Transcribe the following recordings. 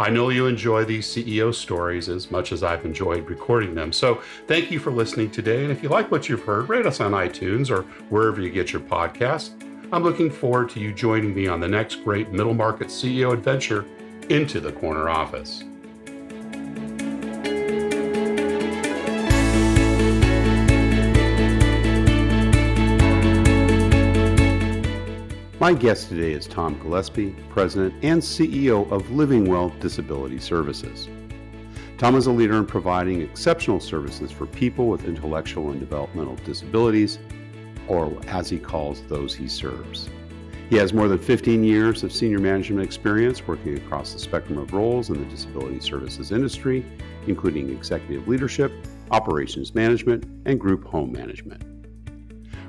I know you enjoy these CEO stories as much as I've enjoyed recording them. So thank you for listening today. And if you like what you've heard, rate us on iTunes or wherever you get your podcasts. I'm looking forward to you joining me on the next great middle market CEO adventure into the corner office. My guest today is Tom Gillespie, President and CEO of Living Well Disability Services. Tom is a leader in providing exceptional services for people with intellectual and developmental disabilities or as he calls those he serves. He has more than 15 years of senior management experience working across the spectrum of roles in the disability services industry, including executive leadership, operations management, and group home management.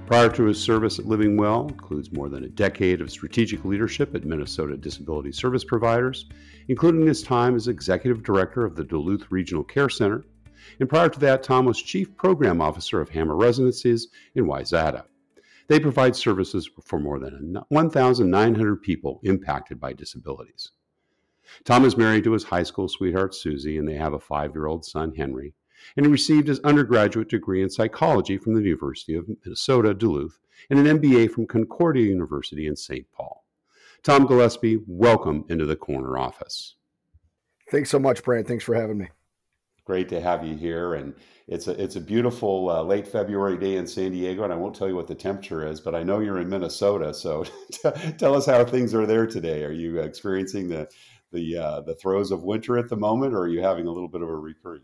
Prior to his service at Living Well, includes more than a decade of strategic leadership at Minnesota Disability Service Providers, including his time as executive director of the Duluth Regional Care Center. And prior to that, Tom was chief program officer of Hammer Residences in Wayzata. They provide services for more than 1,900 people impacted by disabilities. Tom is married to his high school sweetheart, Susie, and they have a five year old son, Henry. And he received his undergraduate degree in psychology from the University of Minnesota, Duluth, and an MBA from Concordia University in St. Paul. Tom Gillespie, welcome into the corner office. Thanks so much, Brant. Thanks for having me great to have you here. And it's a it's a beautiful uh, late February day in San Diego, and I won't tell you what the temperature is, but I know you're in Minnesota. So tell us how things are there today. Are you experiencing the the uh, the throes of winter at the moment, or are you having a little bit of a reprieve?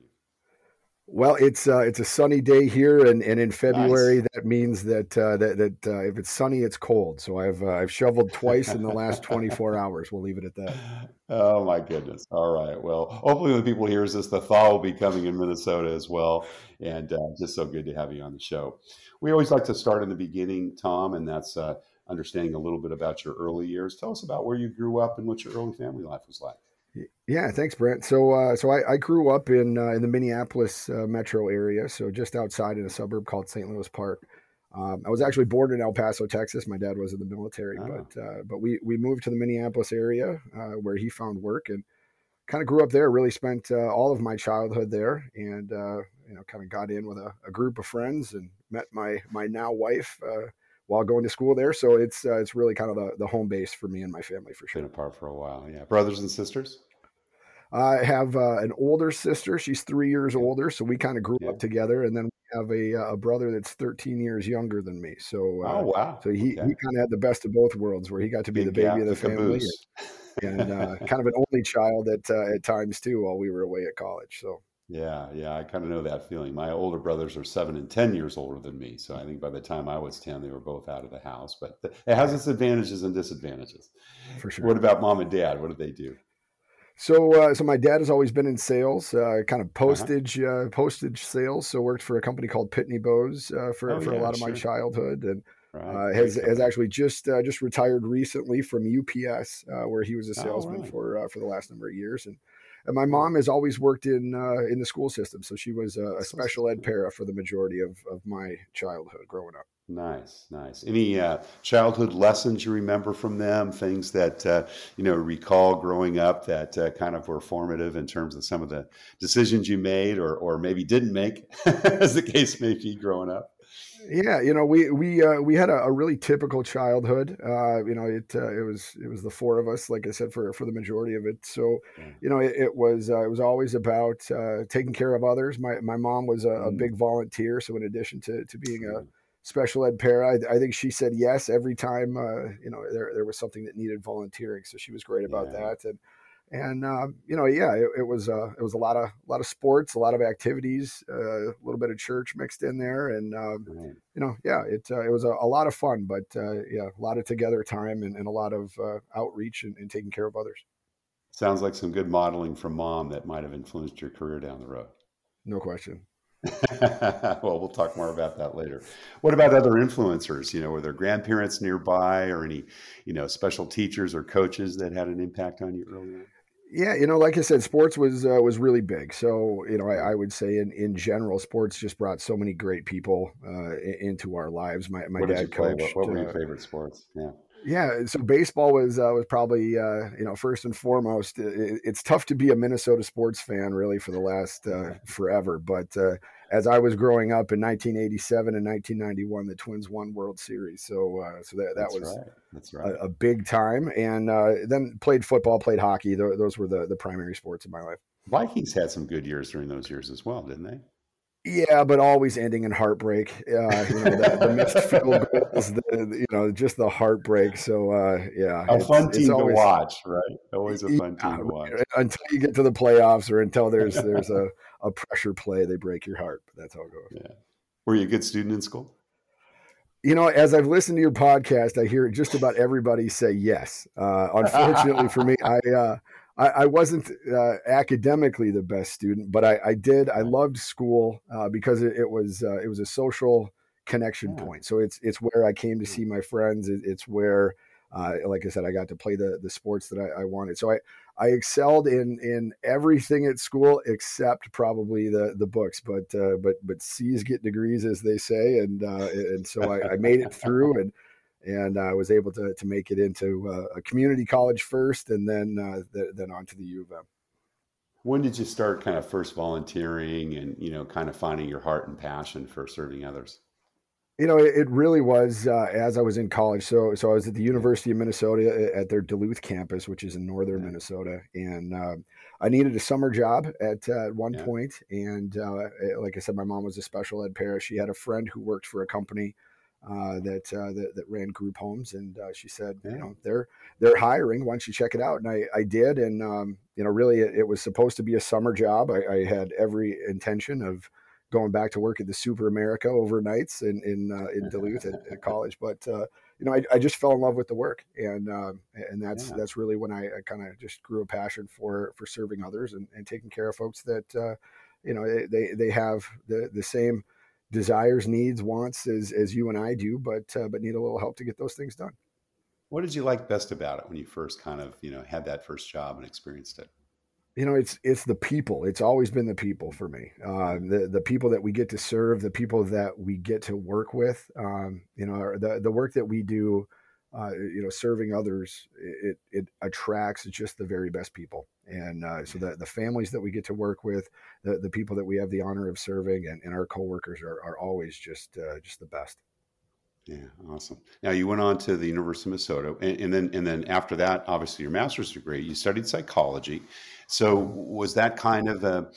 Well, it's uh, it's a sunny day here, and, and in February nice. that means that uh, that, that uh, if it's sunny, it's cold. So I've uh, I've shoveled twice in the last 24 hours. We'll leave it at that. Oh my goodness! All right. Well, hopefully when people hears this, the thaw will be coming in Minnesota as well, and uh, just so good to have you on the show. We always like to start in the beginning, Tom, and that's uh, understanding a little bit about your early years. Tell us about where you grew up and what your early family life was like. Yeah, thanks, Brent. So, uh, so I, I, grew up in uh, in the Minneapolis uh, metro area, so just outside in a suburb called St. Louis Park. Um, I was actually born in El Paso, Texas. My dad was in the military, oh. but uh, but we we moved to the Minneapolis area uh, where he found work and kind of grew up there. Really spent uh, all of my childhood there, and you know, kind of got in with a, a, group of friends and met my my now wife while going to school there. So it's uh, it's really kind of the, the home base for me and my family for sure. Been apart for a while, yeah. Brothers and sisters. I have uh, an older sister. She's three years older, so we kind of grew yeah. up together. And then we have a, uh, a, brother that's 13 years younger than me. So, uh, oh wow! So he, okay. he kind of had the best of both worlds, where he got to be Big the baby of the family, and, and uh, kind of an only child at uh, at times too, while we were away at college. So. Yeah, yeah, I kind of know that feeling. My older brothers are seven and ten years older than me, so I think by the time I was ten, they were both out of the house. But it has its advantages and disadvantages. For sure. What about mom and dad? What did they do? So, uh, so my dad has always been in sales, uh, kind of uh-huh. postage, uh-huh. uh, postage sales. So, worked for a company called Pitney Bowes uh, for oh, for yeah, a lot of sure. my childhood, and right. Uh, has has actually just uh, just retired recently from UPS, where he was a oh, salesman oh, right. for for the last number of years. And, and my mom has always worked in in the school system, so she was a, a special ed para for the majority of of my childhood growing up. Nice, nice. Any uh, childhood lessons you remember from them? Things that uh, you know recall growing up that uh, kind of were formative in terms of some of the decisions you made, or or maybe didn't make, as the case may be, growing up. Yeah, you know, we we uh, we had a, a, really typical childhood. Uh, you know, it uh, it was it was the four of us, like I said, for for the majority of it. So, you know, it, it was it was always about taking care of others. My my mom was a, a, mm. big volunteer, so in addition to to being a special ed para. I, I, think she said yes every time uh, you know there there was something that needed volunteering. So she was great about yeah. that. And and um, you know, yeah, it, it was uh, it was a lot of a lot of sports, a lot of activities, uh, a little bit of church mixed in there, and um, you know, yeah, it uh, it was a, a, lot of fun, but uh, yeah, a lot of together time and, and a lot of uh, outreach and, and, taking care of others. Sounds like some good modeling from mom that might have influenced your career down the road. No question. well, we'll talk more about that later. What about other influencers? You know, were there grandparents nearby, or any, you know, special teachers or coaches that had an impact on you early on? Yeah, you know, like I said, sports was uh, was really big. So you know, I, I, would say in, in general, sports just brought so many great people uh, into our lives. My my what dad coached. What, what, were your uh, favorite sports? Yeah. Yeah, so baseball was uh, was probably uh, you know first and foremost. It, it's tough to be a Minnesota sports fan really for the last uh, forever, but uh, as I was growing up in 1987 and 1991, the Twins won World Series, so uh, so that that That's was right. That's right. A, a, big time, and uh, then played football, played hockey. Those were the the primary sports in my life. Vikings had some good years during those years as well, didn't they? Yeah, but always ending in heartbreak. Uh, you know, the, the missed field goals, the, you know, just the heartbreak. So, uh, yeah, a fun team always, to watch, right? Always a fun team to watch. Until you get to the playoffs, or until there's there's a, a pressure play, they break your heart. But that's how it goes. Yeah. Were you a good student in school? You know, as I've listened to your podcast, I hear just about everybody say yes. Uh, unfortunately for me, I uh, I, I wasn't uh, academically the best student, but I, I did. I loved school uh, because it, it was uh, it was a social connection yeah. point. So it's it's where I came to see my friends. It, it's where, uh, like I said, I got to play the the sports that I, I, wanted. So I I excelled in in everything at school except probably the the books. But uh, but but C's get degrees, as they say, and uh, and so I, I made it through and and I was able to to make it into uh, a community college first, and then uh, th- then on to the U of M. When did you start kind of first volunteering and you know kind of finding your heart and passion for serving others? You know, it, it really was uh, as I was in college. So, so I was at the University of Minnesota at their Duluth campus, which is in northern yeah. Minnesota, and uh, I needed a summer job at uh, one yeah. point. And uh, like I said, my mom was a special ed parent. She had a friend who worked for a company uh, that, uh, that, that ran group homes, and uh, she said, yeah. you know, they're they're hiring. Why don't you check it out? And I, I did, and um, you know, really, it, it, was supposed to be a summer job. I, I, had every intention of going back to work at the Super America overnights in in, uh, in Duluth at, at, college, but uh, you know, I, I, just fell in love with the work, and um, and that's yeah. that's really when I, I kind of just grew a passion for for serving others and, and taking care of folks that uh, you know they they have the the same desires, needs, wants as as you and I do, but uh, but need a little help to get those things done. What did you like best about it when you first kind of you know had that first job and experienced it? You know, it's it's the people. It's always been the people for me. Uh, the the people that we get to serve, the people that we get to work with. Um, you know, the the work that we do uh, you know, serving others, it, it attracts just the very best people. And uh, so the, the families that we get to work with, the, the people that we have the honor of serving and, and our coworkers are, are always just, uh, just the best. Yeah, awesome. Now you went on to the University of Minnesota, and, and, then and then after that, obviously your master's degree. You studied psychology. So was that kind of a,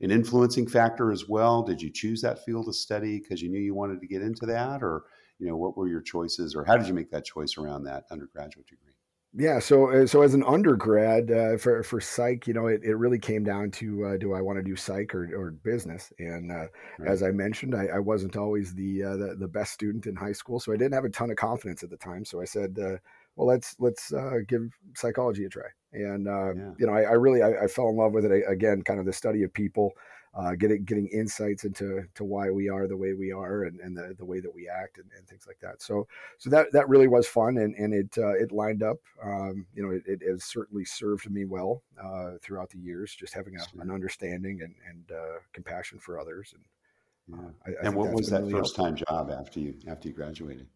an influencing factor as well? Did you choose that field to study because you knew you wanted to get into that, or you know, what were your choices or how did you make that choice around that undergraduate degree? Yeah, so uh, so as an undergrad uh, for for psych, you know, it, it really came down to uh, do I want to do psych or, or business? And uh, right. as I mentioned, I, I wasn't always the, uh, the, the best student in high school, so I didn't have a ton of confidence at the time. So I said, uh, well, let's let's give psychology a try. And yeah. you know, I, I really I, I, fell in love with it again, kind of the study of people uh, getting getting insights into to why we are the way we are and, and the, the way that we act and, and things like that. So so that that really was fun and and it uh, it lined up. Um, you know, it, it, has certainly served me well uh, throughout the years, just having a, an understanding and and uh, compassion for others. And yeah. I, I and what was that really first helpful. time job after you after you graduated?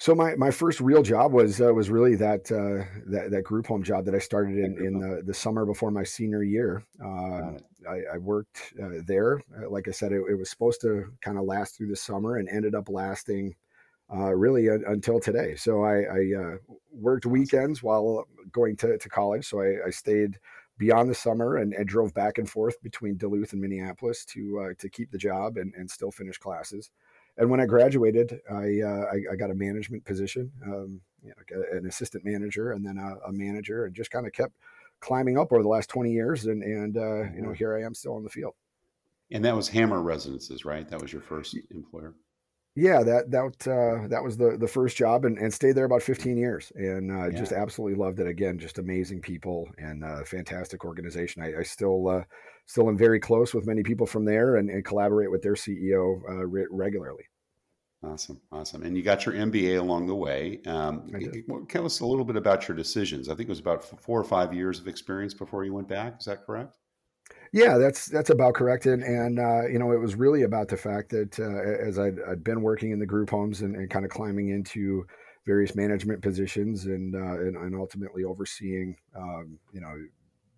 So my, my first real job was uh, was really that, uh, that that group home job that I started in, in the, the summer before my senior year. Uh, I, I, worked uh, there. Uh, like I said, it, it was supposed to kind of last through the summer and ended up lasting uh, really until today. So I, I worked weekends while going to, to college. So I, I stayed beyond the summer and, and, drove back and forth between Duluth and Minneapolis to to keep the job and, and still finish classes and when I graduated, I, uh, I, I got a management position, um, you know, an assistant manager, and then a, a manager, and just kind of kept climbing up over the last 20 years. And, and uh, you know, here I am still in the field. And that was Hammer Residences, right? That was your first employer. Yeah, that that uh, that was the the first job, and, and stayed there about 15 years, and uh, yeah. just absolutely loved it. Again, just amazing people and uh, fantastic organization. I, I still uh, still am very close with many people from there, and, and collaborate with their CEO uh, re- regularly. Awesome, awesome. And you got your MBA along the way. Um, tell us a little bit about your decisions. I think it was about four or five years of experience before you went back. Is that correct? Yeah, that's that's about correct. And, and uh, you know, it was really about the fact that uh, as i had been working in the group homes and, and, kind of climbing into various management positions and uh, and, and, ultimately overseeing, um, you know,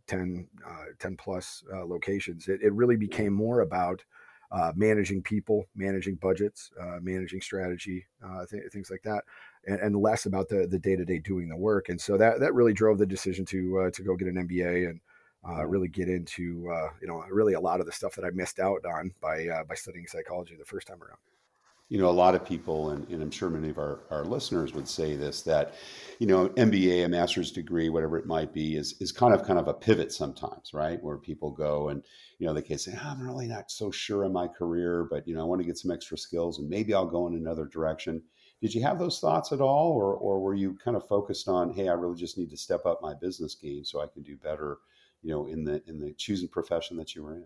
10, uh, 10 plus uh, locations, it, it really became more about uh, managing people, managing budgets, uh, managing strategy, uh, th- things like that, and, and, less about the the day to day doing the work. And so that that really drove the decision to uh, to go get an MBA and uh, really get into uh, you know really a lot of the stuff that I missed out on by by studying psychology the first time around you know, a lot of people, and, and I'm sure many of our, our listeners would say this, that, you know, MBA, a master's degree, whatever it might be, is, is kind of kind of a pivot sometimes, right? Where people go and, you know, they can say, I'm really not so sure in my career, but, you know, I want to get some extra skills and maybe I'll go in another direction. Did you have those thoughts at all? Or, or were you kind of focused on, hey, I really just need to step up my business game so I can do better, you know, in the, in the choosing profession that you were in?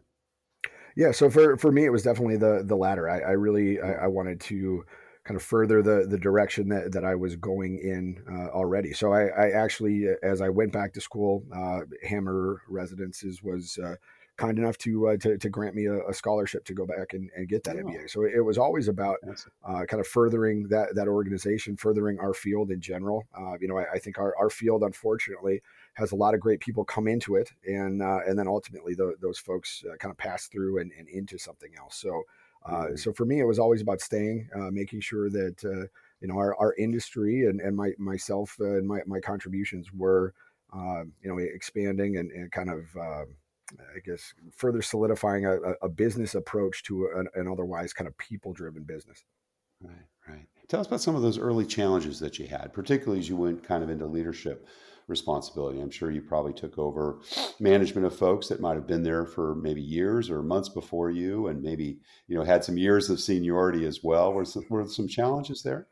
Yeah, so for for me, it was definitely the the latter. I, I really I, I, wanted to kind of further the the direction that, that I was going in uh, already. So I, I, actually, as I went back to school, uh, Hammer Residences was uh, kind enough to, uh, to, to grant me a, a, scholarship to go back and, and get that oh. MBA. So it was always about uh, kind of furthering that that organization, furthering our field in general. Uh, you know, I, I, think our, our field, unfortunately, has a lot of great people come into it, and uh, and then ultimately the, those folks uh, kind of pass through and, and into something else. So. Uh, mm-hmm. So for me, it was always about staying, making sure that you know our, our industry and, and my myself and my, my contributions were uh, you know expanding and, and kind of uh, I guess, further solidifying a, a business approach to an, an otherwise kind of people driven business. Right, right. Tell us about some of those early challenges that you had, particularly as you went kind of into leadership responsibility. I'm sure you probably took over management of folks that might have been there for maybe years or months before you, and maybe you know had some years of seniority as well. Were some, were some challenges there?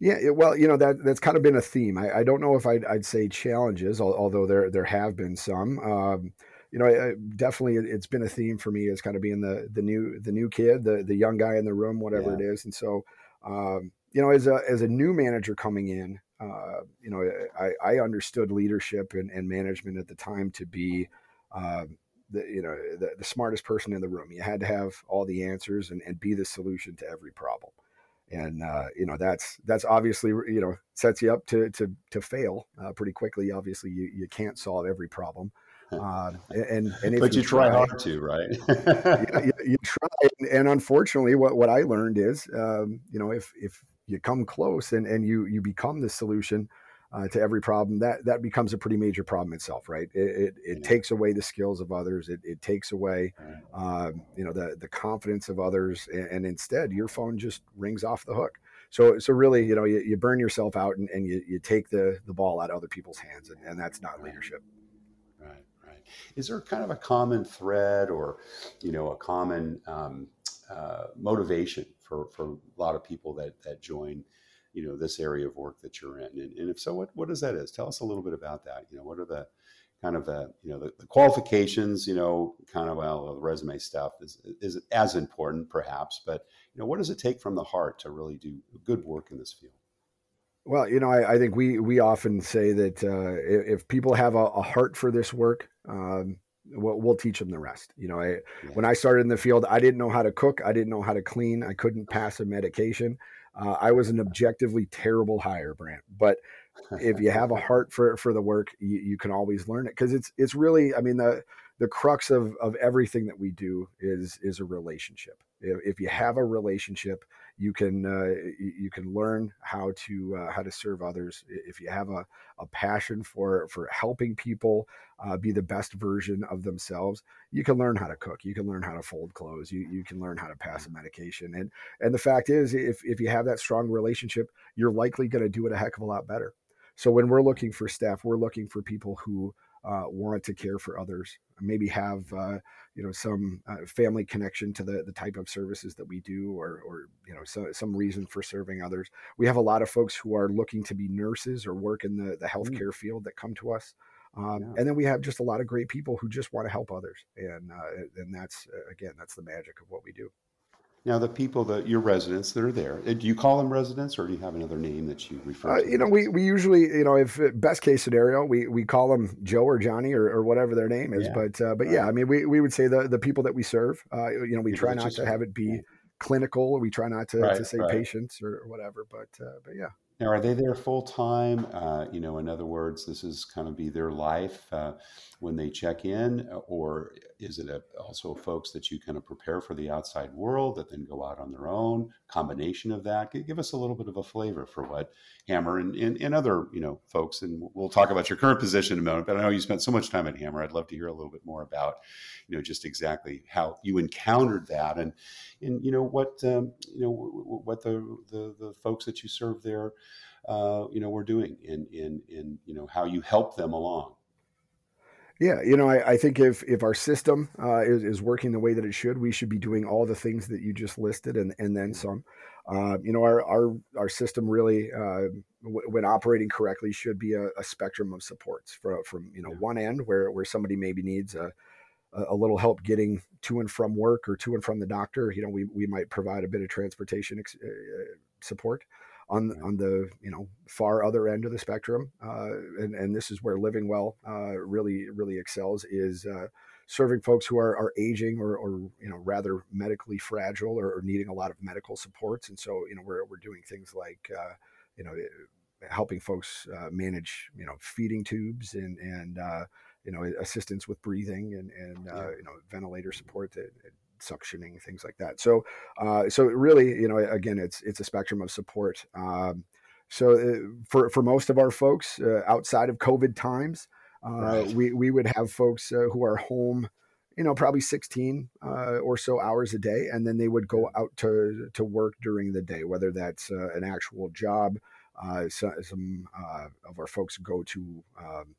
Yeah, well, you know that that's kind of been a theme. I, I don't know if I'd, I'd, say challenges, although there there have been some. Um, you know, I, I definitely it's been a theme for me as kind of being the the new the new kid, the the young guy in the room, whatever yeah. it is. And so, um, you know, as a as a new manager coming in, uh, you know, I, I understood leadership and, and management at the time to be. Uh, the, you know the, the smartest person in the room. You had to have all the answers and, and be the solution to every problem. And uh, you know that's that's obviously you know sets you up to to to fail uh, pretty quickly. Obviously you, you can't solve every problem. Uh, and and but you, you try, try, hard to, right? you, you, try, and unfortunately, what what I learned is, um, you know, if if you come close and and you you become the solution uh, to every problem, that that becomes a pretty major problem itself, right? It it, it yeah. takes away the skills of others. It, it takes away, right. um, you know, the the confidence of others, and, and, instead, your phone just rings off the hook. So so really, you know, you, you burn yourself out, and, and you you take the the ball out of other people's hands, and, and that's not leadership. Right, right. Is there kind of a common thread or, you know, a common um, uh, motivation for, for a lot of people that, that join, you know, this area of work that you're in? And, and if so, what, what does that is? Tell us a little bit about that. You know, what are the kind of the, you know, the, the qualifications, you know, kind of, well, the resume stuff is, is as important perhaps, but, you know, what does it take from the heart to really do good work in this field? Well, you know, I, I, think we we often say that uh, if, if, people have a, a, heart for this work, um, we'll, we'll, teach them the rest. You know, I, yeah. when I started in the field, I didn't know how to cook, I didn't know how to clean, I couldn't pass a medication. Uh, I was an objectively terrible hire, Brant. But if you have a heart for for the work, you, you can always learn it because it's it's really, I mean, the the crux of of everything that we do is is a relationship If, if you have a relationship, you can uh, you can learn how to uh, how to serve others. If you have a, a passion for for helping people uh, be the best version of themselves, you can learn how to cook. You can learn how to fold clothes. You you can learn how to pass a medication. And and the fact is, if if you have that strong relationship, you're likely going to do it a heck of a lot better. So when we're looking for staff, we're looking for people who uh, want to care for others, maybe have uh, you know some uh, family connection to the the type of services that we do, or or you know so, some reason for serving others. We have a lot of folks who are looking to be nurses or work in the the mm. healthcare mm. field that come to us. Um, yeah. And then we have just a lot of great people who just want to help others, and uh, and that's uh, again that's the magic of what we do. Now, the people that your residents that are there, do you call them residents, or do you have another name that you refer uh, to? You know, we, we usually, you know, if uh, best case scenario, we, we call them Joe or Johnny or, or whatever their name is. Yeah. But uh, but yeah, I mean, we, we would say the the people that we serve. Uh, you know, we people try not to have it be clinical. We try not to, right, to say right. patients or, or whatever. But uh, but yeah. Now, are they there full time? Uh, you know, in other words, this is kind of be their life uh, when they check in, uh, or is it a, also folks that you kind of prepare for the outside world that then go out on their own? Combination of that. Give us a little bit of a flavor for what Hammer and, and, and other you know folks, and we'll talk about your current position in a moment. But I know you spent so much time at Hammer. I'd love to hear a little bit more about you know just exactly how you encountered that, and and you know what um, you know what the, the the folks that you serve there uh, you know we're doing in in in you know how you help them along. Yeah, you know, I, I think if if our system uh, is, is working the way that it should, we should be doing all the things that you just listed and and then some. Uh, you know, our our our system really, uh, w- when operating correctly, should be a, a spectrum of supports from from you know yeah. one end where where somebody maybe needs a a little help getting to and from work or to and from the doctor. You know, we we might provide a bit of transportation ex- uh, support on on the you know far other end of the spectrum, uh, and and this is where Living Well uh, really really excels is uh, serving folks who are, are aging or, or you know rather medically fragile or, or, needing a lot of medical supports, and so you know we're we're doing things like uh, you know helping folks uh, manage you know feeding tubes and and uh, you know assistance with breathing and and you know ventilator support that suctioning, things like that. So, uh, so really, you know, again, it's it's a spectrum of support. Um, so uh, for for most of our folks uh, outside of COVID times, uh, right. we we would have folks uh, who are home, you know, probably 16 uh, or so hours a day, and then they would go out to to work during the day, whether that's an actual job. So, some of our folks go to um,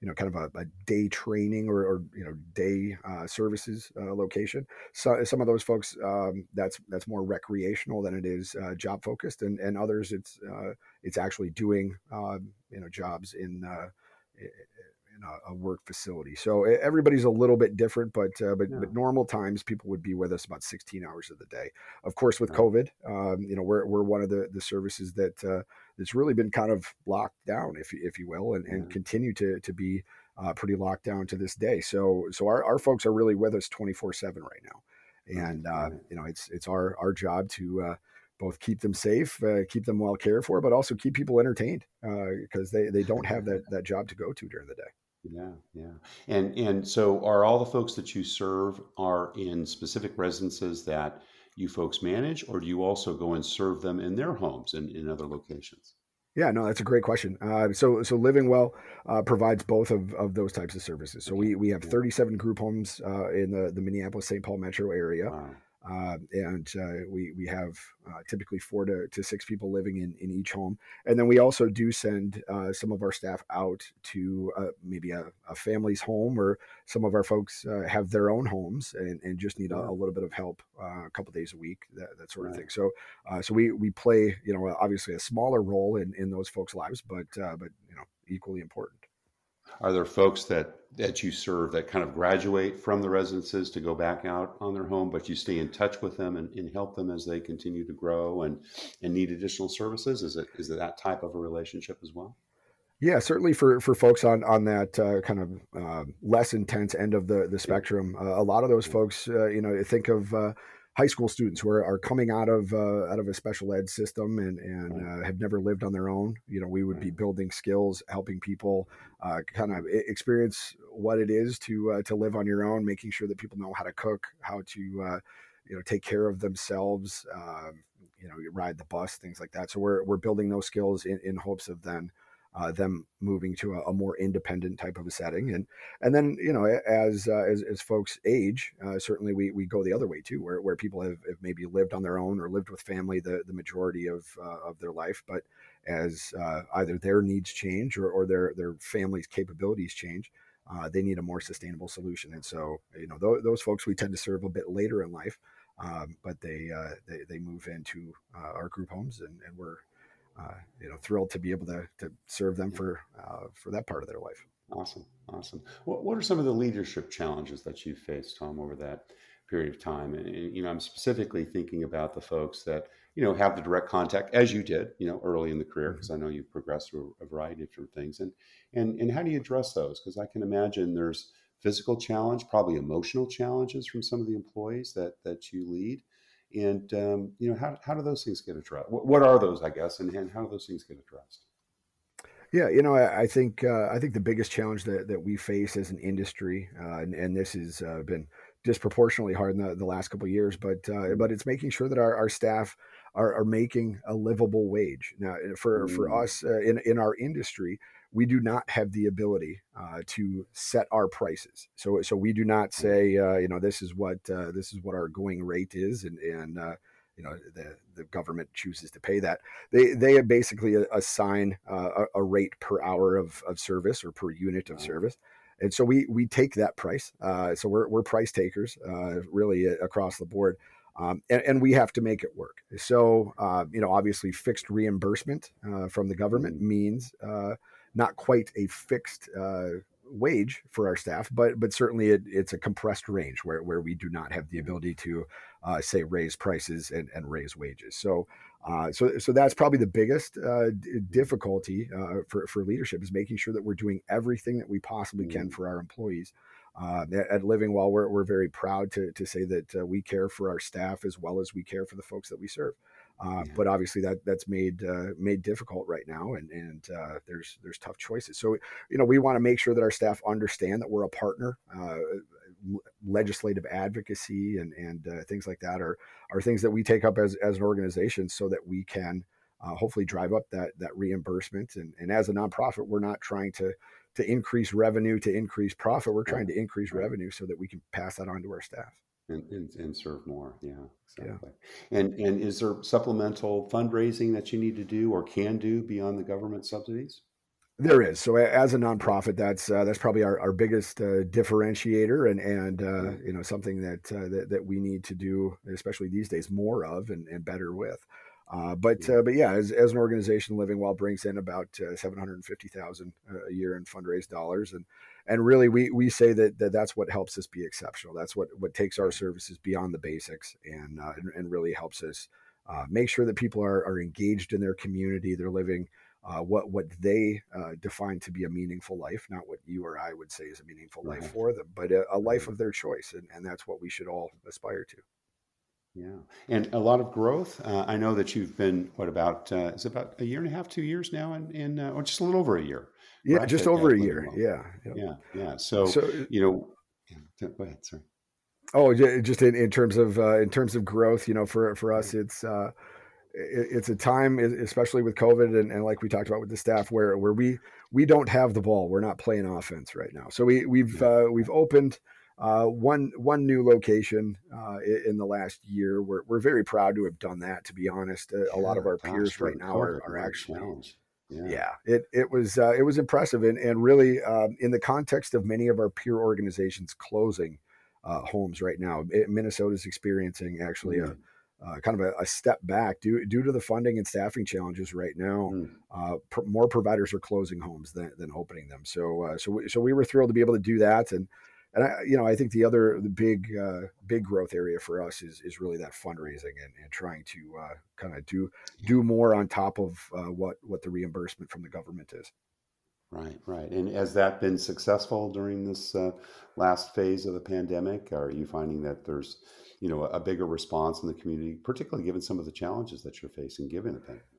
you know, kind of a, a day training or, or, you know, day uh, services uh, location. So some of those folks, um, that's that's more recreational than it is uh, job focused, and and others, it's uh, it's actually doing um, you know jobs in uh, in a, a, work facility. So everybody's a little bit different, but uh, but, yeah. but normal times people would be with us about 16 hours of the day. Of course, with COVID, um, you know, we're, we're one of the, the services that uh, that's really been kind of locked down, if if you will, and, and yeah. continue to to be uh, pretty locked down to this day. So so our, our folks are really with us 24 seven right now, and uh, you know it's it's our our job to uh, both keep them safe, uh, keep them well cared for, but also keep people entertained because uh, they, they don't have that, that job to go to during the day. Yeah, yeah. And and so are all the folks that you serve are in specific residences that you folks manage, or do you also go and serve them in their homes and in other locations? Yeah, no, that's a great question. Uh, so, so Living Well uh, provides both of, of those types of services. So we, we have 37 group homes uh, in the, the Minneapolis St. Paul metro area. Wow. Uh, and uh, we we have uh, typically four to, to six people living in, in each home, and then we also do send uh, some of our staff out to uh, maybe a, a, family's home, or some of our folks uh, have their own homes and, and just need a, a little bit of help a couple days a week, that, that sort of right. thing. So so we we play you know obviously a smaller role in, in those folks' lives, but but you know equally important. Are there folks that that you serve that kind of graduate from the residences to go back out on their home, but you stay in touch with them and, and help them as they continue to grow and and need additional services? Is it is it that type of a relationship as well? Yeah, certainly for, for folks on on that uh, kind of uh, less intense end of the the spectrum, uh, a lot of those folks, uh, you know, think of uh, high school students who are, are coming out of uh, out of a special ed system and and uh, have never lived on their own. You know, we would be building skills, helping people uh, kind of experience what it is to uh, to live on your own, making sure that people know how to cook, how to uh, you know take care of themselves. Um, you know, ride the bus, things like that. So we're we're building those skills in, in hopes of then uh, them moving to a, a, more independent type of a setting, and and then you know as uh, as, as folks age, uh, certainly we, we go the other way too, where, where people have, have, maybe lived on their own or lived with family the, the majority of uh, of their life, but as uh, either their needs change or, or their their family's capabilities change, uh, they need a more sustainable solution. And so you know th- those folks we tend to serve a bit later in life, um, but they, they they move into our group homes, and, and we're uh, you know, thrilled to be able to, to serve them for uh, for that part of their life. Awesome, awesome. What what are some of the leadership challenges that you've faced, Tom, over that period of time? And, and, you know, I'm specifically thinking about the folks that you know have the direct contact, as you did, you know, early in the career, because mm-hmm. I know you've progressed through a variety of different things. And and and how do you address those? Because I can imagine there's physical challenge, probably emotional challenges from some of the employees that that you lead and um, you know how, how do those things get addressed what, what are those i guess and, and how do those things get addressed yeah, you know, I, I think uh, I think the biggest challenge that, that we face as an industry, uh, and, and, this has uh, been disproportionately hard in the, the last couple of years, but uh, but it's making sure that our, our staff are, are making a livable wage. Now, for mm. for us uh, in in our industry, we do not have the ability uh, to set our prices. So, so we do not say, uh, you know, this is what uh, this is what our going rate is, and and uh, you know the the government chooses to pay that. They they basically assign uh, a, a, rate per hour of, of service or per unit of service. And so we we take that price. Uh, so we're, we're price takers, really across the board. Um, and, and, we have to make it work. So, uh, you know, obviously, fixed reimbursement uh, from the government mm-hmm. means uh, not quite a fixed uh, wage for our staff, but but certainly it, it's a compressed range where, where we do not have the ability to uh, say raise prices and, and raise wages. So uh, so so that's probably the biggest uh, d- difficulty uh, for for leadership is making sure that we're doing everything that we possibly can mm-hmm. for our employees. Uh, at Living Well, we're, we're very proud to, to say that uh, we care for our staff as well as we care for the folks that we serve. Uh, yeah. But obviously, that that's made uh, made difficult right now, and and uh, there's there's tough choices. So you know, we want to make sure that our staff understand that we're a partner. Uh, legislative advocacy and and uh, things like that are are things that we take up as as an organization, so that we can uh, hopefully drive up that that reimbursement. And and as a nonprofit, we're not trying to to increase revenue to increase profit. We're trying to increase revenue so that we can pass that on to our staff and, and, and serve more. Yeah, exactly. Yeah. And and is there supplemental fundraising that you need to do or can do beyond the government subsidies? There is. So as a nonprofit, that's uh, that's probably our, our biggest uh, differentiator, and and uh, you know something that, uh, that that we need to do, especially these days, more of and, and better with. Uh, but yeah. Uh, but yeah, as, as an organization, Living Well brings in about seven hundred and fifty thousand a year in fundraised dollars, and and really we we say that, that that's what helps us be exceptional that's what what takes our services beyond the basics and uh, and, and, really helps us uh, make sure that people are, are engaged in their community they're living uh, what what they uh, define to be a meaningful life not what you or i would say is a meaningful right. life for them but a, a, life of their choice and, and that's what we should all aspire to yeah, and a lot of growth. Uh, I know that you've been what about uh, is about a year and a half, two years now, in, in uh, or just a little over a year yeah, just over a year. Yeah, yep. yeah, yeah. So, so you know, yeah, go ahead. Sorry. Oh, just in, in terms of uh, in terms of growth, you know, for for us, it's uh, it, it's a time, especially with COVID, and, and like we talked about with the staff, where where we we don't have the ball. We're not playing offense right now. So we we've uh, we've opened. Uh, one one new location uh, in the last year. We're we're very proud to have done that. To be honest, a, a lot of our peers right now are, are actually challenge. Yeah. yeah, it it was uh, it was impressive, and and really um, in the context of many of our peer organizations closing uh, homes right now, Minnesota is experiencing actually mm. a uh, kind of a, a, step back due due to the funding and staffing challenges right now. Mm. Uh, pr- more providers are closing homes than, than opening them. So uh, so we, so we were thrilled to be able to do that, and and I, you know, I think the other the big uh, big growth area for us is is really that fundraising and, and trying to uh, kind of do do more on top of uh, what what the reimbursement from the government is. Right, right. And has that been successful during this uh, last phase of the pandemic? Are you finding that there's you know a bigger response in the community, particularly given some of the challenges that you're facing given the pandemic?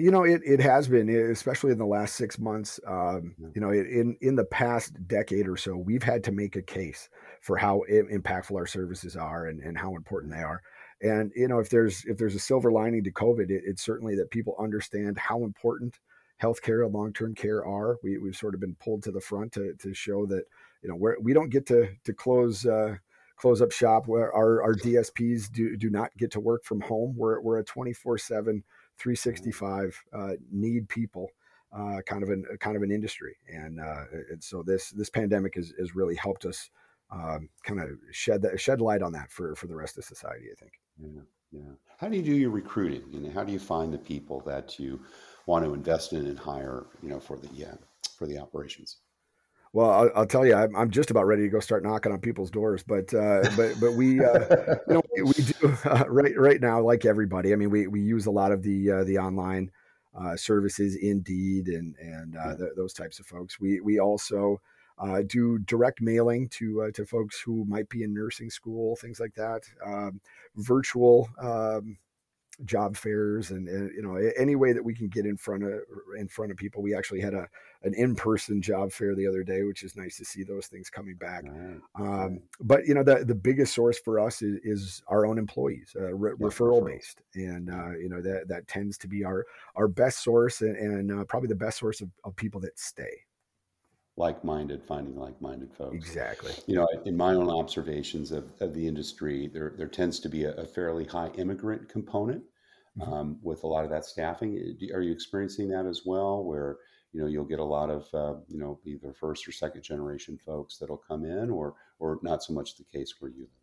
You know, it, it has been, especially in the last six months. Um, yeah. You know, in in the past decade or so, we've had to make a case for how impactful our services are and, and how important they are. And you know, if there's if there's a silver lining to COVID, it, it's certainly that people understand how important healthcare and long term care are. We we've sort of been pulled to the front to to show that you know we're, we don't get to to close. Uh, close up shop where our, our DSPs do, do not get to work from home. We're, we're a 24 seven 365 uh, need people uh, kind of an kind of an industry, and, uh, and so this this pandemic has, has really helped us um, kind of shed that shed light on that for for the rest of society. I think. Yeah, yeah. How do you do your recruiting? You know, how do you find the people that you want to invest in and hire? You know, for the yeah for the operations. Well, I'll, I'll, tell you, I'm, I'm, just about ready to go start knocking on people's doors, but uh, but but we uh, you know we, we do uh, right right now like everybody. I mean, we we use a lot of the uh, the online uh, services, Indeed, and and uh, the, those types of folks. We we also do direct mailing to to folks who might be in nursing school, things like that. Um, virtual. Um, job fairs and, and, you know any way that we can get in front of in front of people. We actually had a an in-person job fair the other day which is nice to see those things coming back. Um, but you know the the biggest source for us is, is our own employees uh, re- yeah, referral, referral based. And uh, you know that that tends to be our our best source and, and uh, probably the best source of, of people that stay like-minded finding like-minded folks. Exactly. You know in my own observations of, of the industry there there tends to be a, a fairly high immigrant component mm-hmm. um, with a lot of that staffing. Are you experiencing that as well where you know you'll get a lot of uh, you know either first or second generation folks that'll come in or or not so much the case where you live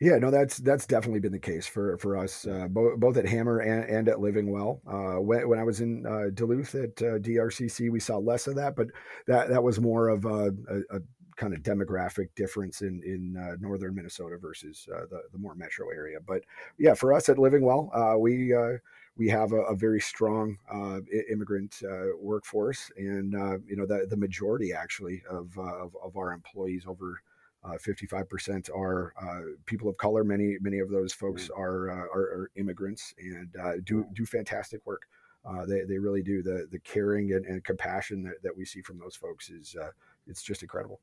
yeah, no, that's that's definitely been the case for for us, uh, both both at Hammer and, and at Living Well. Uh, when, when I was in uh, Duluth at uh, DRCC, we saw less of that, but that that was more of a, a, a kind of demographic difference in in uh, northern Minnesota versus uh, the the more metro area. But yeah, for us at Living Well, we we have a, a very strong uh, immigrant uh, workforce, and uh, you know the the majority actually of of, of, our employees over 55% uh, are uh, people of color. Many many of those folks mm. are, uh, are, are immigrants and do do fantastic work. they, they really do. The the caring and, and compassion that, that we see from those folks is it's just incredible.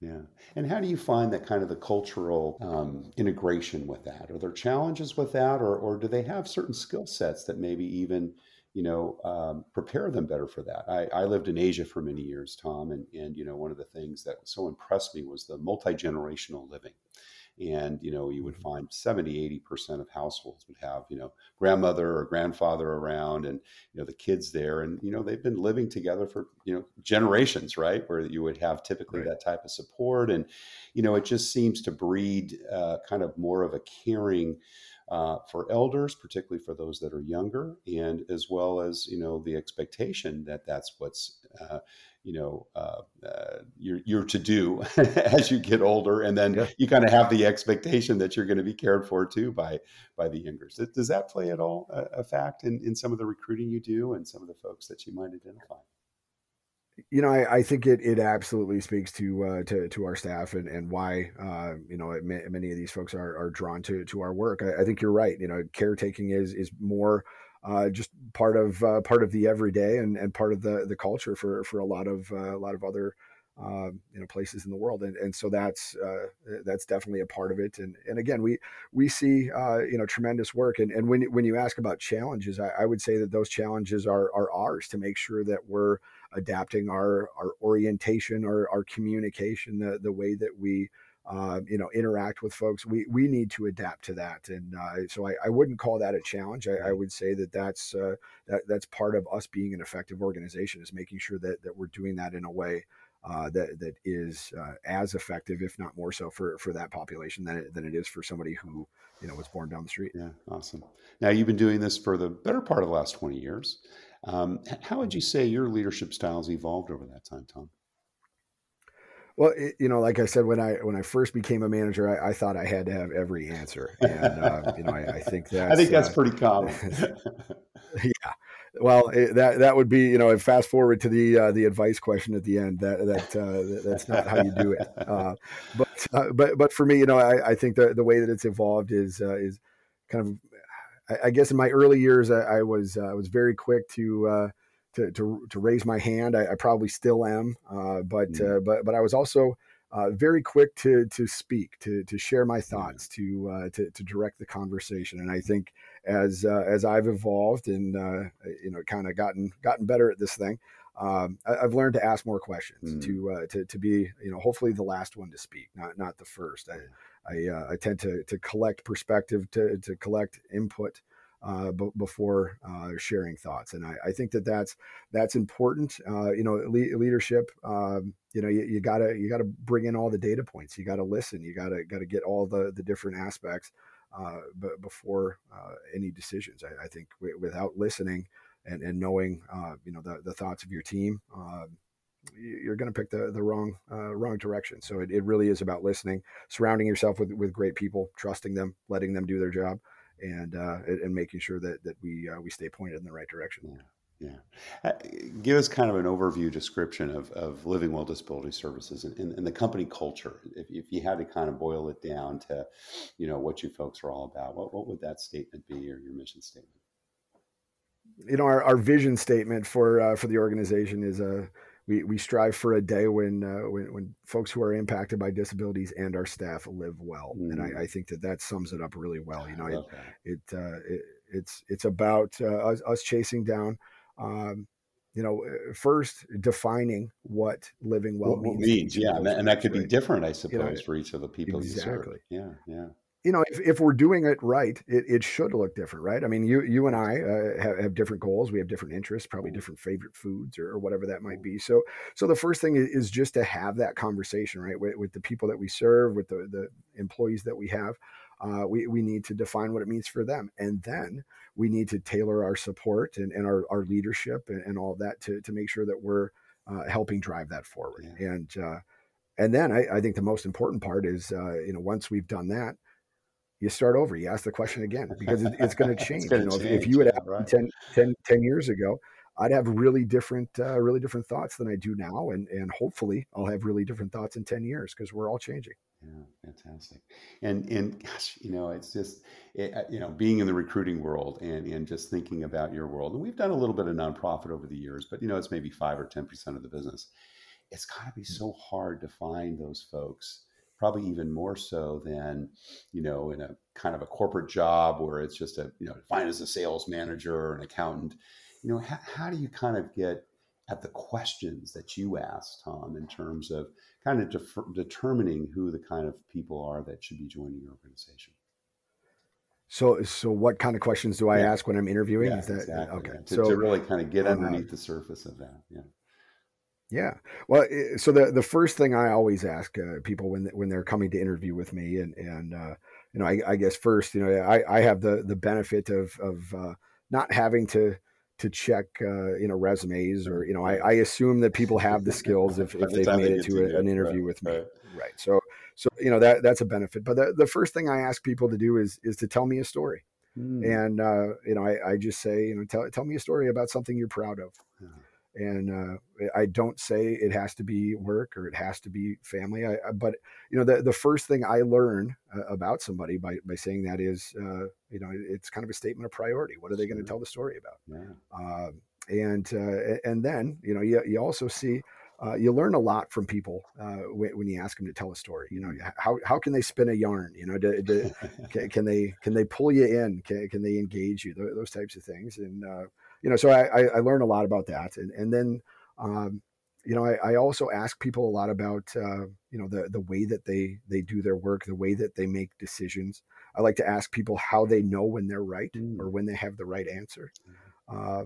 Yeah. And how do you find that kind of the cultural um, integration with that? Are there challenges with that, or, or do they have certain skill sets that maybe even you know, um, prepare them better for that. I, I, lived in Asia for many years, Tom, and and you know, one of the things that so impressed me was the multi generational living. And you know, you would mm-hmm. find 70, 80 percent of households would have you know grandmother or grandfather around, and you know the kids there, and you know they've been living together for you know generations, right? Where you would have typically right. that type of support, and you know it just seems to breed uh, kind of more of a caring uh, for elders, particularly for those that are younger, and as well as you know the expectation that that's what's uh, you know uh, uh you're, you're to do as you get older, and then yeah. you kind of have the expectation that you're going to be cared for too by by the younger. Does that play at all a, a fact in, in some of the recruiting you do and some of the folks that you might identify? You know, I, I, think it, it absolutely speaks to uh, to to our staff and and why uh, you know many of these folks are, are drawn to to our work. I, I think you're right. You know, caretaking is is more uh, just part of uh, part of the everyday and, and part of the the culture for for a lot of uh, a lot of other uh, you know places in the world and and so that's uh, that's definitely a part of it and and again we we see you know tremendous work and and when when you ask about challenges I, I, would say that those challenges are are ours to make sure that we're adapting our our orientation our our communication the the way that we uh, you know interact with folks we we need to adapt to that and uh, so I, I, wouldn't call that a challenge I, I would say that that's uh, that that's part of us being an effective organization is making sure that that we're doing that in a way uh, that that is uh, as effective, if not more so, for for that population than it, than it is for somebody who you know was born down the street. Yeah, awesome. Now you've been doing this for the better part of the last twenty years. Um, how would you say your leadership styles evolved over that time, Tom? Well, it, you know, like I said, when I when I first became a manager, I, I thought I had to have every answer, and uh, you know, I, I think that I think that's uh, pretty common. yeah, well, it, that that would be you know. Fast forward to the uh, the advice question at the end. That that uh, that's not how you do it. Uh, but uh, but but for me, you know, I, I think the the way that it's evolved is uh, is kind of I, I, guess in my early years, I, I was I was very quick to to, to, to raise my hand. I, I probably still am, uh, but mm. uh, but but I was also uh, very quick to to speak, to to share my thoughts, to uh, to to direct the conversation. And I think as uh, as I've evolved and uh, you know kind of gotten gotten better at this thing, um, I, have learned to ask more questions, mm. to to to be you know hopefully the last one to speak, not not the first. I I, I tend to to collect perspective, to to collect input uh, b- before uh, sharing thoughts. And I, I, think that that's that's important. Uh, you know, le- leadership. Um, you know, you, you, gotta you gotta bring in all the data points. You gotta listen. You gotta gotta get all the the different aspects uh, b- before uh, any decisions. I, I think w- without listening and, and knowing uh, you know the, the thoughts of your team. Um, you're going to pick the, the wrong wrong direction. So it, it really is about listening, surrounding yourself with, with great people, trusting them, letting them do their job, and uh, and making sure that that we uh, we stay pointed in the right direction. Yeah. Yeah. Uh, give us kind of an overview description of, of Living Well Disability Services and, and, and, the company culture. If, if you had to kind of boil it down to, you know, what you folks are all about, what, what would that statement be or your mission statement? You know, our, our vision statement for, uh, for the organization is a, uh, we, we strive for a day when, uh, when, when folks who are impacted by disabilities and our staff live well. Mm. And I, mm. I, think that that sums it up really well. You know, it, it, uh, it, it's, it's about uh, us, us, chasing down, um, you know, uh, first defining what living well what means. means yeah. And that, and that, could be different, I suppose, you know, for each of the people exactly. you serve. Yeah. Yeah you know, if, if we're doing it right, it, it should look different, right? I mean, you you and I uh, have, have, different goals. We have different interests, probably different favorite foods or, or, whatever that might be. So, so the first thing is just to have that conversation, right, with, with the people that we serve, with the the employees that we have. Uh, we, we need to define what it means for them. And then we need to tailor our support and, and our, our leadership and, and all that to, to make sure that we're uh, helping drive that forward. Yeah. And, uh, and then I, I, think the most important part is, uh, you know, once we've done that, you start over. You ask the question again because it, it's going to change. you know, change. If, if, you had asked right. 10, 10, 10, years ago, I'd have really different, uh, really different thoughts than I do now, and and hopefully I'll have really different thoughts in ten years because we're all changing. Yeah, fantastic. And and gosh, you know, it's just it, uh, you know being in the recruiting world and and just thinking about your world. And we've done a little bit of nonprofit over the years, but you know, it's maybe five or ten percent of the business. It's got to be mm. so hard to find those folks probably even more so than you know in a kind of a corporate job where it's just a you know defined as a sales manager or an accountant you know how, how do you kind of get at the questions that you ask tom in terms of kind of determining who the kind of people are that should be joining your organization so, so what kind of questions do I yeah. ask when I'm interviewing? Yeah, Is that exactly. okay? Yeah. To, so to really kind of get uh, underneath uh, the surface of that. Yeah. Yeah. Well, so the the first thing I always ask uh, people when when they're coming to interview with me, and and uh, you know, I, I, guess first, you know, I, I have the the benefit of of uh, not having to to check uh, you know resumes or you know I, I assume that people have the skills if, if they've made it to a, an interview right, with me. Right. right. So so you know that that's a benefit. But the, the first thing I ask people to do is is to tell me a story. Mm. And uh, you know, I, I just say, you know, tell tell me a story about something you're proud of. Uh-huh and uh, I don't say it has to be work or it has to be family. I, but you know, the the first thing I learn uh, about somebody by by saying that is, uh, you know, it's kind of a statement of priority. What are they going to tell the story about? Yeah. Um, and uh, and then you know, you you also see. Uh, you learn a lot from people uh, when, when, you ask them to tell a story. You know, how, how can they spin a yarn? You know, do, do, can, can, they can they pull you in? Can, can they engage you? Those types of things. And you know, so I, I, learned a lot about that. And, and then, um, you know, I, I, also ask people a lot about, uh, you know, the, the way that they, they do their work, the way that they make decisions. I like to ask people how they know when they're right mm. or when they have the right answer. Mm. Uh,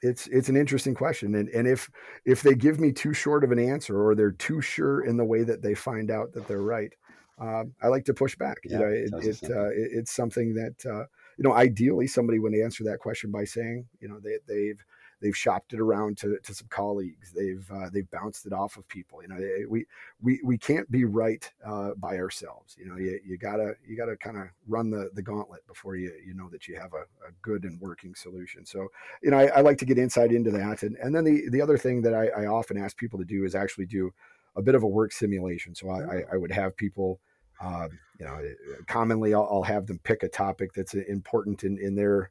it's it's an interesting question, and and if if they give me too short of an answer or they're too sure in the way that they find out that they're right, uh, I like to push back. Yeah, you know, it, it, uh, it, it's something that uh, you know, ideally somebody would answer that question by saying, you know, they, they've they've shopped it around to, to some colleagues. They've uh, they've bounced it off of people. You know, they, we we we can't be right uh, by ourselves. You know, you, you gotta you gotta kind of run the the gauntlet before you you know that you have a, a good and working solution. So you know, I, I, like to get insight into that. And and then the the other thing that I, I often ask people to do is actually do a bit of a work simulation. So I, I, I would have people Uh, you know, commonly I'll, I'll, have them pick a topic that's important in, in their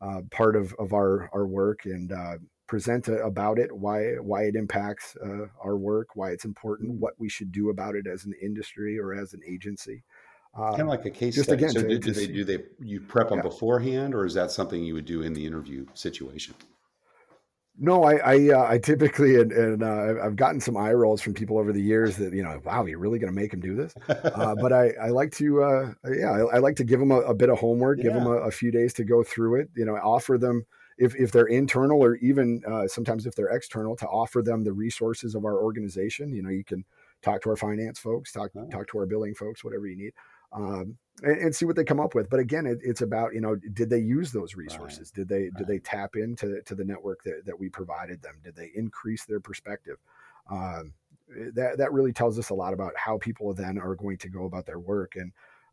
uh, part of, of our, our work and uh, present a, about it, why why it impacts uh, our work, why it's important, mm. what we should do about it as an industry or as an agency. kind of like a case just study. Again, so to, do, do they do they you prep them yeah. beforehand, or is that something you would do in the interview situation? No, I I, uh, I typically and, and uh, I've gotten some eye rolls from people over the years that you know, wow, you're really going to make him do this. Uh, but I, I like to, uh, yeah, I, I, like to give them a, a bit of homework, yeah. give them a, a, few days to go through it. You know, offer them if if they're internal or even uh, sometimes if they're external, to offer them the resources of our organization. You know, you can talk to our finance folks, talk oh. talk to our billing folks, whatever you need. Um, and, and, see what they come up with. But again, it, it's about you know, did they use those resources? Right. Did they right. did they tap into to the network that, that we provided them? Did they increase their perspective? Um, that that really tells us a lot about how people then are going to go about their work. And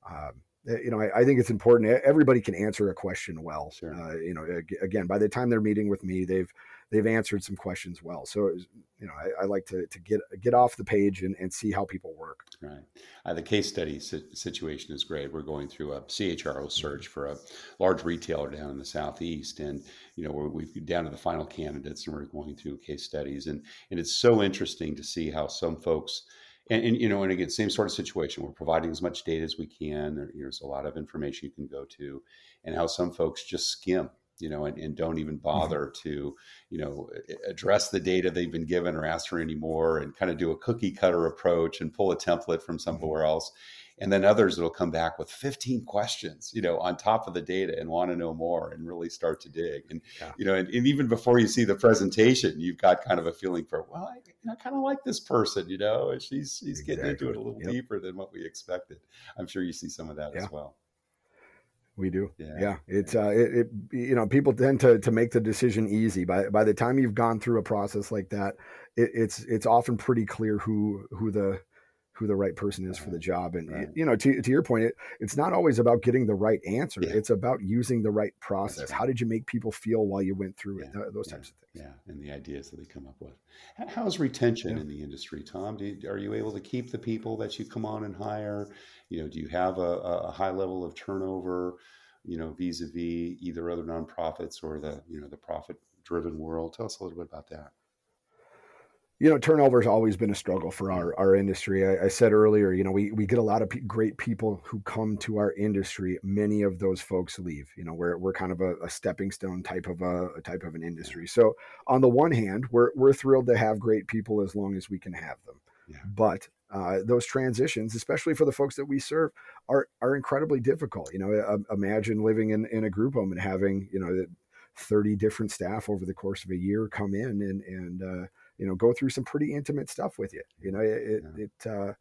um, eh, you know, I, I, think it's important. Everybody can answer a question well. Sure. Uh, you know, again, by the time they're meeting with me, they've they've answered some questions well. So, was, you know, I, I, like to, to get get off the page and, and see how people work. Right. Uh, the case study situation is great. We're going through a CHRO search for a large retailer down in the southeast, and you know, we're, we've down to the final candidates, and we're going through case studies, and and it's so interesting to see how some folks. And, and, you know, and again, same sort of situation. We're providing as much data as we can. There, there's a lot of information you can go to, and how some folks just skim you know, and, and don't even mm-hmm. bother mm-hmm. to, you know, address the data they've been given or ask for any more and kind of do a cookie cutter approach and pull a template from mm-hmm. somewhere mm-hmm. else. And then others will come back with 15 questions, you know, on top of the data and want to know more and really start to dig. And, yeah. you know, and, and, even before you see the presentation, you've got kind of a feeling for, well, I, I kind of like this person, you know, and she's, she's exactly. getting into it a little yep. deeper than what we expected. I'm sure you see some of that yeah. as well. We do. Yeah. yeah. It's, uh, it, it, you know, people tend to, to make the decision easy by, by the time you've gone through a process like that, it, it's, it's often pretty clear who, who the, who the right person is for the job. And, right. you know, to, to your point, it, it's not always about getting the right answer. Yeah. It's about using the right process. Right. How did you make people feel while you went through yeah. it? Those types of things. Yeah. And the ideas that they come up with. How's retention in the industry, Tom? You, are you able to keep the people that you come on and hire? You know, do you have a, a high level of turnover? You know, vis-a-vis either other nonprofits or the you know the profit-driven world. Tell us a little bit about that you know, turnover has always been a struggle for our, our industry. I, I said earlier, you know, we, we get a lot of p- great people who come to our industry. Many of those folks leave. You know, we're, we're kind of a, a stepping stone type of a, a, type of an industry. So on the one hand, we're we're thrilled to have great people as long as we can have them. Yeah. But uh, those transitions, especially for the folks that we serve, are are incredibly difficult. You know, uh, imagine living in, in a group home and having you know 30 different staff over the course of a year come in and and uh, you know go through some pretty intimate stuff with you. You know, it yeah. it uh,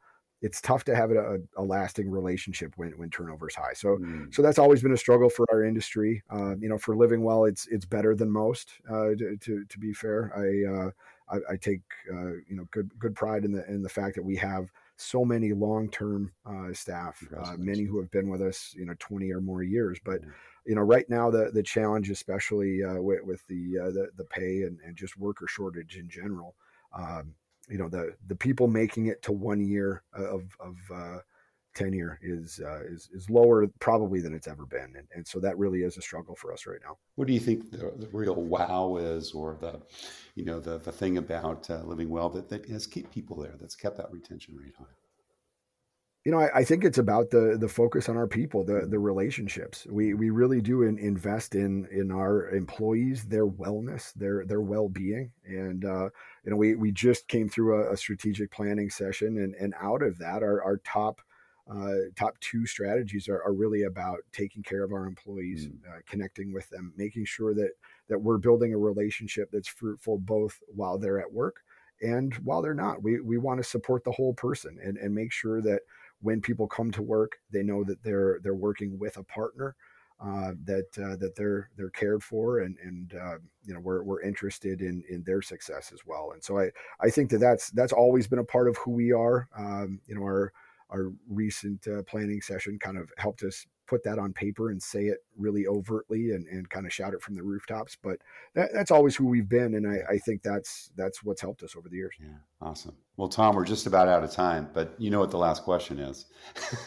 it's tough to have a, a, lasting relationship when, when turnover is high. So, mm. so that's always been a struggle for our industry. Uh, you know, for living well, it's, it's better than most, uh, to, to, to, be fair. I, uh, I, I take uh, you know good good pride in the in the fact that we have so many long term uh, staff, uh, many who have been with us you know 20 or more years. But you know right now the the challenge, especially uh, with, with, the, uh, the the pay and, and just worker shortage in general. Um, you know the the people making it to one year of of uh, tenure is uh, is is lower probably than it's ever been, and, and so that really is a struggle for us right now. What do you think the, the real wow is, or the you know the the thing about uh, living well that that has kept people there, that's kept that retention rate high? You know, I, I, think it's about the the focus on our people, the the relationships. We we really do in, invest in in our employees, their wellness, their their well being, and uh, you know, we we just came through a, a strategic planning session, and and out of that, our our top uh, top two strategies are, are, really about taking care of our employees, mm. uh, connecting with them, making sure that that we're building a relationship that's fruitful both while they're at work and while they're not. We we want to support the whole person and and make sure that when people come to work, they know that they're they're working with a partner. Uh, that uh, that they're they're cared for and and uh, you know we're, we're interested in in their success as well and so I I think that that's that's always been a part of who we are um, you know our our recent uh, planning session kind of helped us put that on paper and say it really overtly and, and kind of shout it from the rooftops. But that, that's always who we've been, and I, I, think that's that's what's helped us over the years. Yeah, awesome. Well, Tom, we're just about out of time, but you know what the last question is.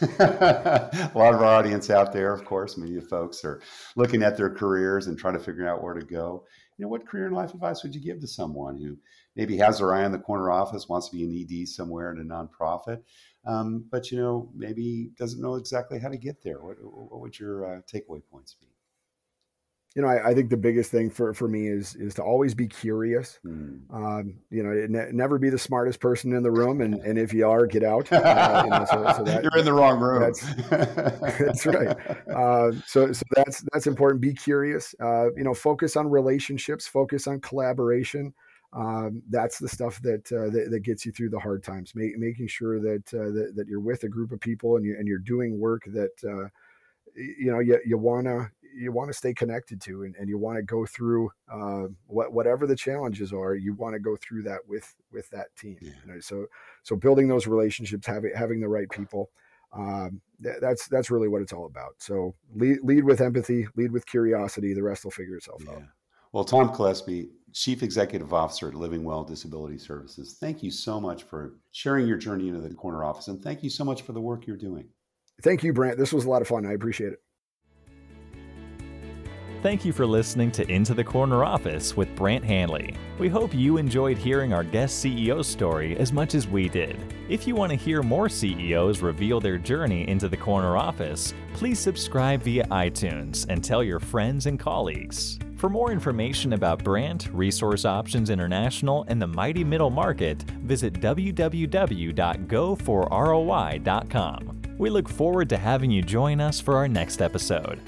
a lot of our audience out there, of course, many of folks are looking at their careers and trying to figure out where to go. You know, what career and life advice would you give to someone who maybe has their eye on the corner office, wants to be an ED somewhere in a nonprofit? Um, but you know maybe doesn't know exactly how to get there. What, what would your uh, takeaway points be? You know, I, I, think the biggest thing for, for me is is to always be curious. Mm. Um, you know, ne- never be the smartest person in the room, and, and if you are, get out. Uh, you know, so, so that, You're in the wrong room. That's, that's right. Uh, so so that's that's important. Be curious. Uh, you know, focus on relationships. Focus on collaboration um, that's the stuff that, uh, that, that gets you through the hard times. making sure that, uh, that, that you're with a group of people and you and you're doing work that uh, you know you, you wanna you want to stay connected to and, and you want to go through uh, what, whatever the challenges are you want to go through that with with that team yeah. you know, so so building those relationships having having the right people um, th- that's that's really what it's all about so lead, lead with empathy lead with curiosity the rest will figure itself yeah. out well tom Kilesby Chief Executive Officer at Living Well Disability Services. Thank you so much for sharing your journey into the corner office, and thank you so much for the work you're doing. Thank you, Brandt. This was a lot of fun. I appreciate it. Thank you for listening to Into the Corner Office with Brandt Handley. We hope you enjoyed hearing our guest CEO story as much as we did. If you want to hear more CEOs reveal their journey into the corner office, please subscribe via iTunes and tell your friends and colleagues. For more information about Brandt, Resource Options International, and the mighty middle market, visit www.go4roi.com. We look forward to having you join us for our next episode.